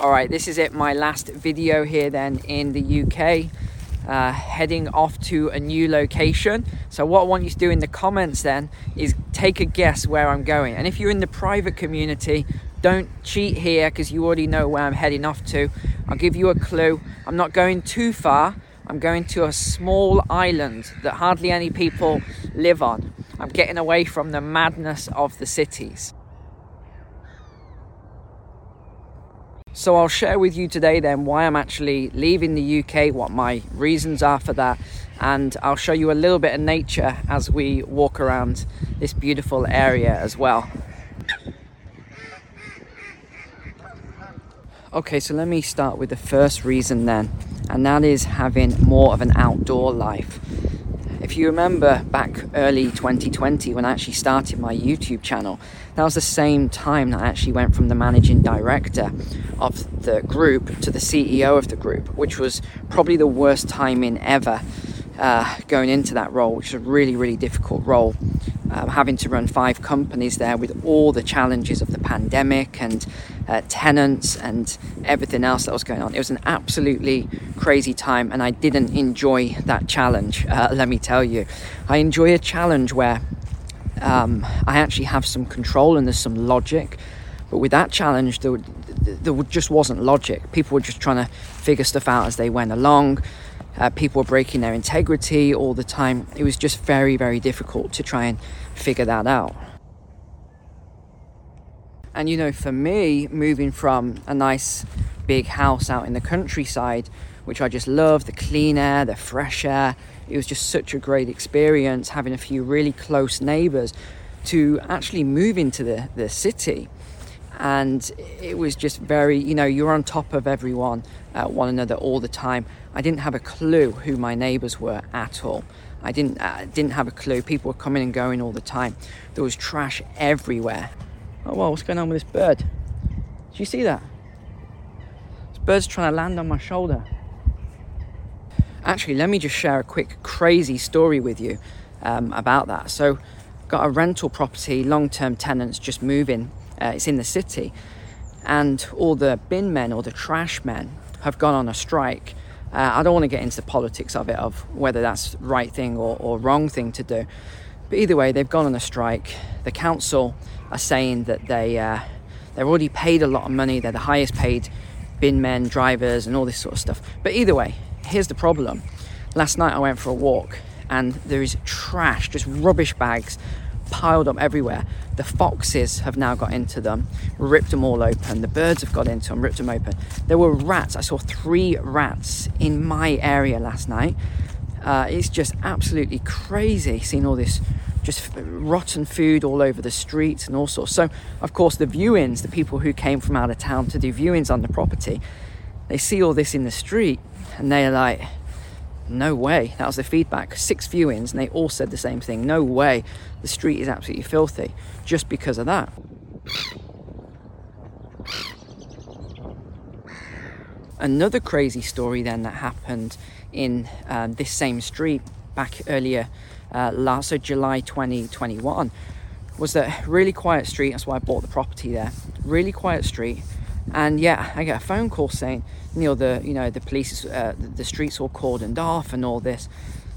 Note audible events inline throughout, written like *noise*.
All right, this is it, my last video here then in the UK. Uh, heading off to a new location. So what I want you to do in the comments then is take a guess where I'm going. And if you're in the private community, don't cheat here because you already know where I'm heading off to. I'll give you a clue. I'm not going too far. I'm going to a small island that hardly any people live on. I'm getting away from the madness of the cities. So I'll share with you today then why I'm actually leaving the UK, what my reasons are for that, and I'll show you a little bit of nature as we walk around this beautiful area as well. Okay, so let me start with the first reason then, and that is having more of an outdoor life. If you remember back early 2020 when I actually started my YouTube channel, that was the same time that I actually went from the managing director of the group to the CEO of the group, which was probably the worst timing ever uh, going into that role, which is a really, really difficult role. Um, having to run five companies there with all the challenges of the pandemic and uh, tenants and everything else that was going on. It was an absolutely crazy time, and I didn't enjoy that challenge, uh, let me tell you. I enjoy a challenge where um, I actually have some control and there's some logic. But with that challenge, there, there just wasn't logic. People were just trying to figure stuff out as they went along. Uh, people were breaking their integrity all the time. It was just very, very difficult to try and figure that out. And you know, for me, moving from a nice big house out in the countryside, which I just love the clean air, the fresh air, it was just such a great experience having a few really close neighbors to actually move into the, the city. And it was just very you know you're on top of everyone uh, one another all the time. I didn't have a clue who my neighbors were at all. I didn't uh, didn't have a clue. People were coming and going all the time. There was trash everywhere oh well what's going on with this bird do you see that this bird's trying to land on my shoulder actually let me just share a quick crazy story with you um, about that so got a rental property long-term tenants just moving uh, it's in the city, and all the bin men or the trash men have gone on a strike. Uh, I don't want to get into the politics of it, of whether that's right thing or, or wrong thing to do. But either way, they've gone on a strike. The council are saying that they uh, they're already paid a lot of money. They're the highest paid bin men, drivers, and all this sort of stuff. But either way, here's the problem. Last night I went for a walk, and there is trash, just rubbish bags piled up everywhere. The foxes have now got into them, ripped them all open. The birds have got into them, ripped them open. There were rats. I saw three rats in my area last night. Uh, it's just absolutely crazy seeing all this just rotten food all over the streets and all sorts. So, of course, the viewings, the people who came from out of town to do viewings on the property, they see all this in the street and they're like, no way. That was the feedback. Six viewings, and they all said the same thing. No way. The street is absolutely filthy just because of that. Another crazy story then that happened in um, this same street back earlier, uh, last so July 2021, was that really quiet street. That's why I bought the property there. Really quiet street and yeah, I get a phone call saying, Neil, the you know the police, uh, the streets all cordoned off and all this.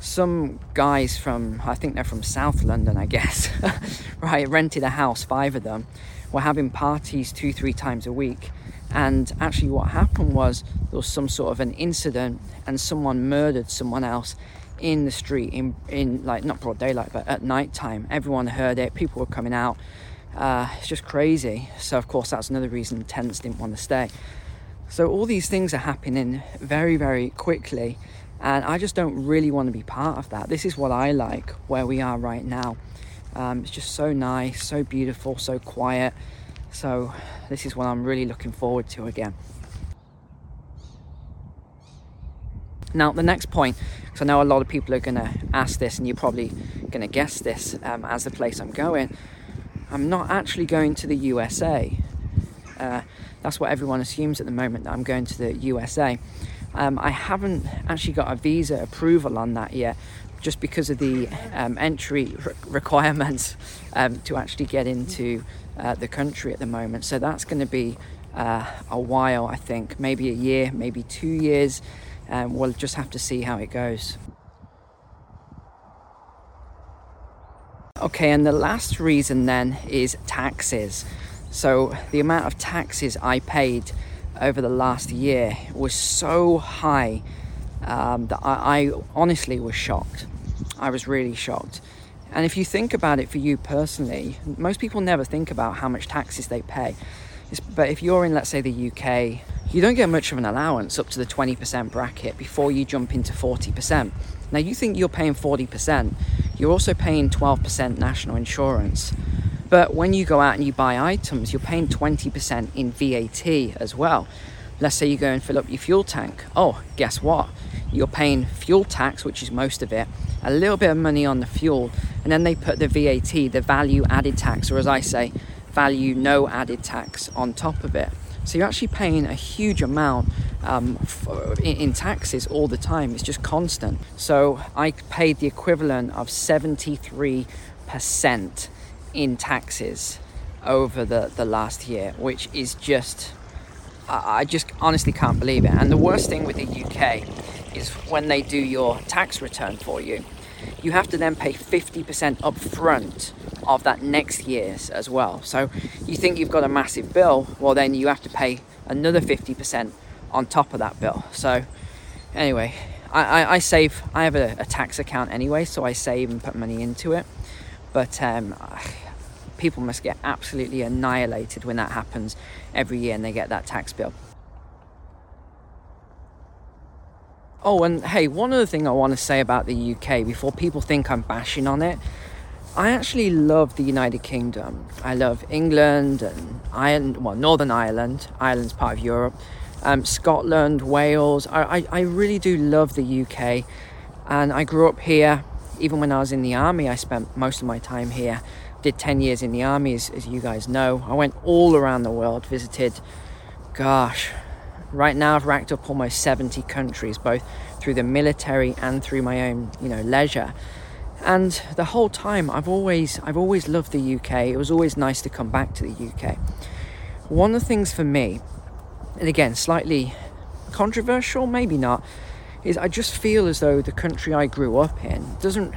Some guys from, I think they're from South London, I guess, *laughs* right, rented a house, five of them, were having parties two, three times a week. And actually, what happened was there was some sort of an incident, and someone murdered someone else in the street, in in like not broad daylight, but at night time. Everyone heard it. People were coming out uh, it's just crazy. So, of course, that's another reason tenants didn't want to stay. So, all these things are happening very, very quickly, and I just don't really want to be part of that. This is what I like where we are right now. Um, it's just so nice, so beautiful, so quiet. So, this is what I'm really looking forward to again. Now, the next point, because I know a lot of people are going to ask this, and you're probably going to guess this um, as the place I'm going. I'm not actually going to the USA. Uh, that's what everyone assumes at the moment that I'm going to the USA. Um, I haven't actually got a visa approval on that yet, just because of the um, entry re- requirements um, to actually get into uh, the country at the moment. So that's going to be uh, a while, I think, maybe a year, maybe two years. Um, we'll just have to see how it goes. Okay, and the last reason then is taxes. So, the amount of taxes I paid over the last year was so high um, that I, I honestly was shocked. I was really shocked. And if you think about it for you personally, most people never think about how much taxes they pay. But if you're in, let's say, the UK, you don't get much of an allowance up to the 20% bracket before you jump into 40%. Now, you think you're paying 40%, you're also paying 12% national insurance. But when you go out and you buy items, you're paying 20% in VAT as well. Let's say you go and fill up your fuel tank. Oh, guess what? You're paying fuel tax, which is most of it, a little bit of money on the fuel, and then they put the VAT, the value added tax, or as I say, value no added tax on top of it. So you're actually paying a huge amount um, in, in, taxes all the time. It's just constant. So I paid the equivalent of 73% in taxes over the, the last year, which is just, I, I just honestly can't believe it. And the worst thing with the UK is when they do your tax return for you, you have to then pay 50% up front of that next year's as well. So you think you've got a massive bill, well, then you have to pay another 50% on top of that bill. So, anyway, I, I, I save, I have a, a, tax account anyway, so I save and put money into it. But um, *sighs* people must get absolutely annihilated when that happens every year and they get that tax bill. Oh, and hey, one other thing I want to say about the UK before people think I'm bashing on it. I actually love the United Kingdom. I love England and Ireland, well, Northern Ireland. Ireland's part of Europe. Um, Scotland, Wales. I, I, I really do love the UK. And I grew up here. Even when I was in the army, I spent most of my time here. Did 10 years in the army, as, as you guys know. I went all around the world, visited, gosh, Right now, I've racked up almost 70 countries, both through the military and through my own, you know, leisure. And the whole time, I've always, I've always loved the UK. It was always nice to come back to the UK. One of the things for me, and again, slightly controversial, maybe not, is I just feel as though the country I grew up in doesn't,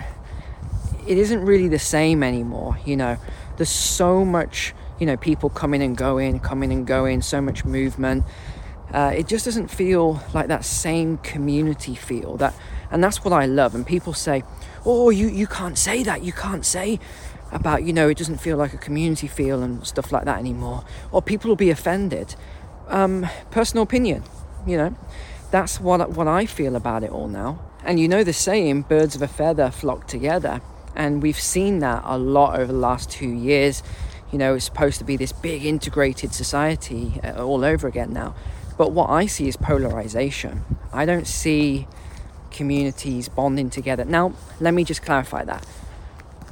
it isn't really the same anymore. You know, there's so much, you know, people coming and going, coming and going, so much movement uh, it just doesn't feel like that same community feel that and that's what i love and people say oh you, you can't say that. You can't say about you know it doesn't feel like a community feel and stuff like that anymore or people will be offended. Um, personal opinion you know. That's what, what i feel about it all now. And you know the saying birds of a feather flock together. And we've seen that a lot over the last two years. You know it's supposed to be this big integrated society uh, all over again now. But what I see is polarization. I don't see communities bonding together. Now, let me just clarify that.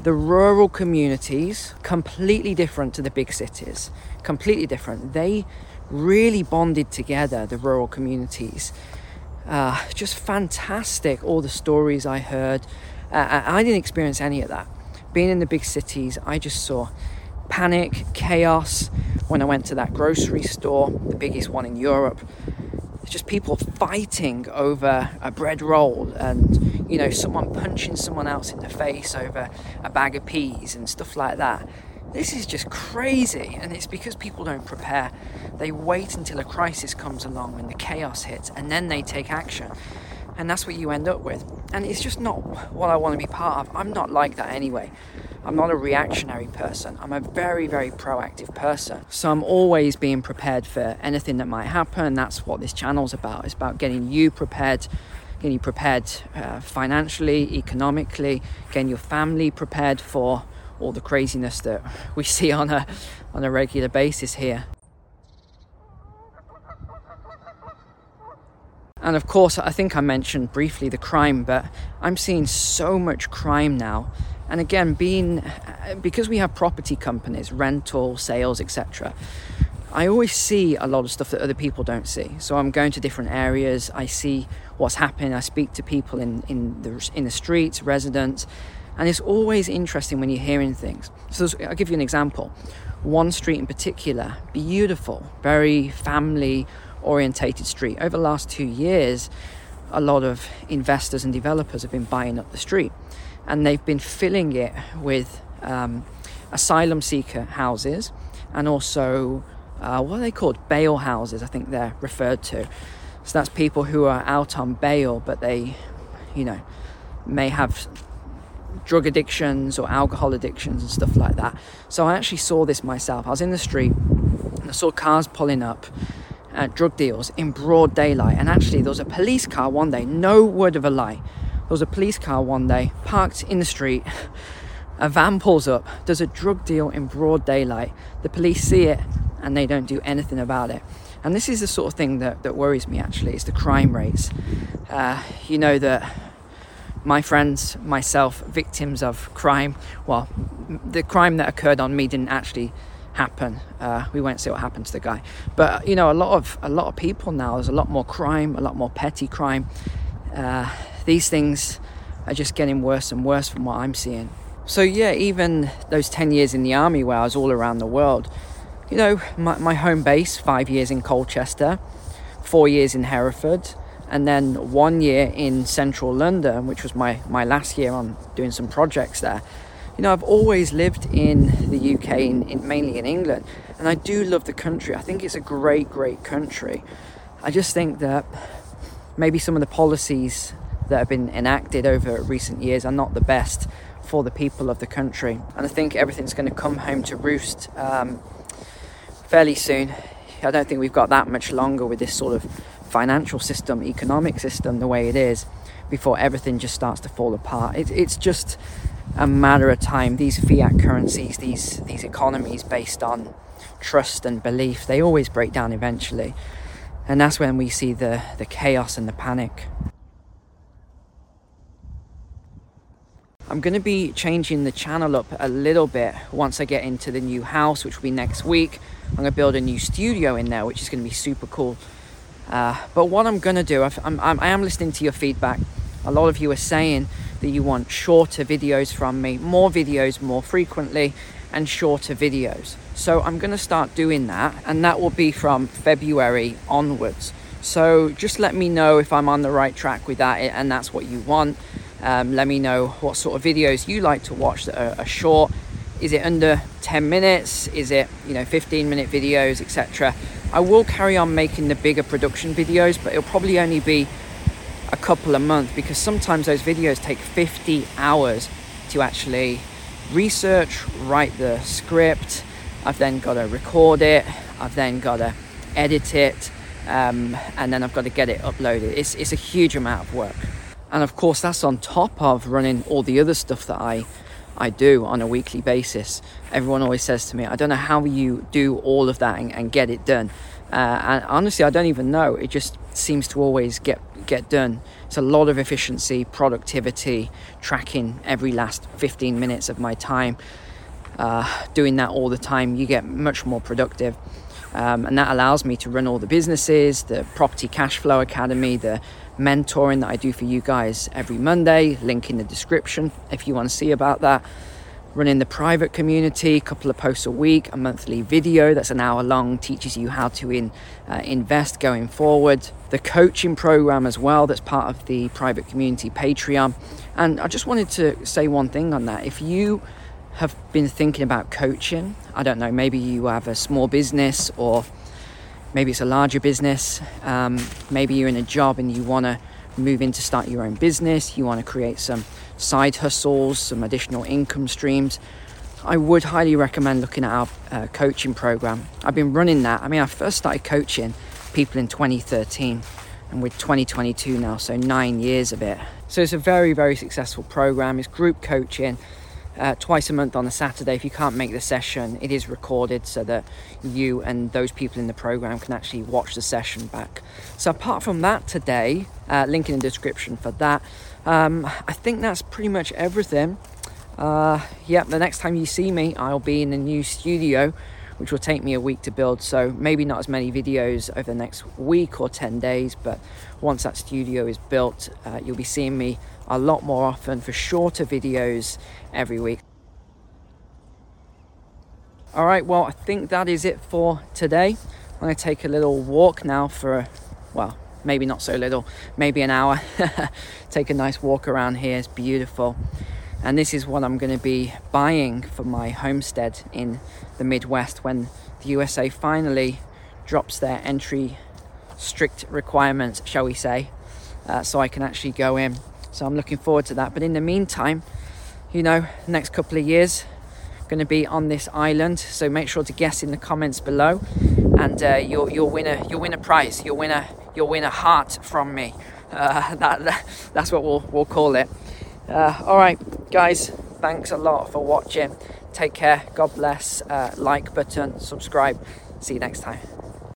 The rural communities, completely different to the big cities, completely different. They really bonded together, the rural communities. Uh, just fantastic, all the stories I heard. Uh, I didn't experience any of that. Being in the big cities, I just saw panic, chaos. When I went to that grocery store, the biggest one in Europe, just people fighting over a bread roll and, you know, someone punching someone else in the face over a bag of peas and stuff like that. This is just crazy, and it's because people don't prepare. They wait until a crisis comes along when the chaos hits, and then they take action and that's what you end up with. And it's just not what I want to be part of. I'm not like that anyway. I'm not a reactionary person. I'm a very, very proactive person. So I'm always being prepared for anything that might happen. That's what this channel's about. It's about getting you prepared, getting you prepared uh, financially, economically, getting your family prepared for all the craziness that *laughs* we see on a on a regular basis here. And of course, I think I mentioned briefly the crime, but I'm seeing so much crime now. And again, being uh, because we have property companies, rental, sales, etc. I always see a lot of stuff that other people don't see. So I'm going to different areas. I see what's happening. I speak to people in in the in the streets, residents, And it's always interesting when you're hearing things. So I'll give you an example. One street in particular, beautiful, very family orientated street. Over the last two years, a lot of investors and developers have been buying up the street and they've been filling it with um, asylum seeker houses and also uh, what are they called? Bail houses, I think they're referred to. So that's people who are out on bail, but they, you know, may have drug addictions or alcohol addictions and stuff like that. So I actually saw this myself. I was in the street and I saw cars pulling up at drug deals in broad daylight. And actually, there was a police car one day, no word of a lie. There was a police car one day parked in the street. A van pulls up, does a drug deal in broad daylight. The police see it and they don't do anything about it. And this is the sort of thing that, that worries me actually, is the crime rates. Uh, you know that my friends, myself, victims of crime, well, the crime that occurred on me didn't actually happen. Uh, we won't see what happened to the guy, but you know, a lot of a lot of people now. There's a lot more crime, a lot more petty crime. Uh, these things are just getting worse and worse from what I'm seeing. So yeah, even those ten years in the army where I was all around the world, you know, my, my home base, five years in Colchester, four years in Hereford, and then one year in central London, which was my, my last year on doing some projects there you know, I've always lived in the UK, in, in, mainly in England, and I do love the country. I think it's a great, great country. I just think that maybe some of the policies that have been enacted over recent years are not the best for the people of the country. And I think everything's going to come home to roost um, fairly soon. I don't think we've got that much longer with this sort of financial system, economic system, the way it is, before everything just starts to fall apart. It, it's just a matter of time. These fiat currencies, these these economies based on trust and belief, they always break down eventually. And that's when we see the, the chaos and the panic. I'm going to be changing the channel up a little bit once I get into the new house, which will be next week. I'm going to build a new studio in there, which is going to be super cool. Uh, but what I'm going to do, I'm, I'm, I am listening to your feedback. A lot of you are saying that you want shorter videos from me, more videos more frequently, and shorter videos. So I'm going to start doing that, and that will be from February onwards. So just let me know if I'm on the right track with that, and that's what you want. Um, let me know what sort of videos you like to watch that are, are short. Is it under 10 minutes? Is it you know 15 minute videos, etc. I will carry on making the bigger production videos, but it'll probably only be a couple a month because sometimes those videos take 50 hours to actually research, write the script. I've then got to record it. I've then got to edit it. Um, and then I've got to get it uploaded. It's, it's a huge amount of work. And of course, that's on top of running all the other stuff that I, I do on a weekly basis. Everyone always says to me, I don't know how you do all of that and, and get it done. Uh, and honestly, I don't even know. It just seems to always get get done. It's a lot of efficiency, productivity, tracking every last 15 minutes of my time. Uh, doing that all the time, you get much more productive. Um, and that allows me to run all the businesses, the Property Cash Flow Academy, the mentoring that I do for you guys every Monday. Link in the description if you want to see about that running the private community, a couple of posts a week, a monthly video that's an hour long, teaches you how to in, uh, invest going forward, the coaching program as well, that's part of the private community Patreon. And I just wanted to say one thing on that. If you have been thinking about coaching, I don't know, maybe you have a small business or maybe it's a larger business, um, maybe you're in a job and you want to move in to start your own business, you want to create some side hustles, some additional income streams, I would highly recommend looking at our uh, coaching program. I've been running that. I mean, I first started coaching people in 2013 and we're 2022 now, so nine years of it. So it's a very, very successful program. It's group coaching uh, twice a month on a Saturday. If you can't make the session, it is recorded so that you and those people in the program can actually watch the session back. So, apart from that, today, uh, link in the description for that. Um, I think that's pretty much everything. Uh, yeah, the next time you see me, I'll be in the new studio which will take me a week to build. So maybe not as many videos over the next week or 10 days, but once that studio is built, uh, you'll be seeing me a lot more often for shorter videos every week. All right, well, I think that is it for today. I'm going to take a little walk now for, well, maybe not so little, maybe an hour. *laughs* take a nice walk around here. It's beautiful. And this is what I'm going to be buying for my homestead in the Midwest when the USA finally drops their entry strict requirements, shall we say, uh, so I can actually go in. So I'm looking forward to that. But in the meantime, you know, next couple of years, going to be on this island. So make sure to guess in the comments below, and uh, you'll you'll win a you'll win a prize. You'll win a you'll win a heart from me. Uh, that, *laughs* that, that's what we'll we'll call it. Uh, all right, guys. Thanks a lot for watching. Take care. God bless. Uh, like button, subscribe. See you next time.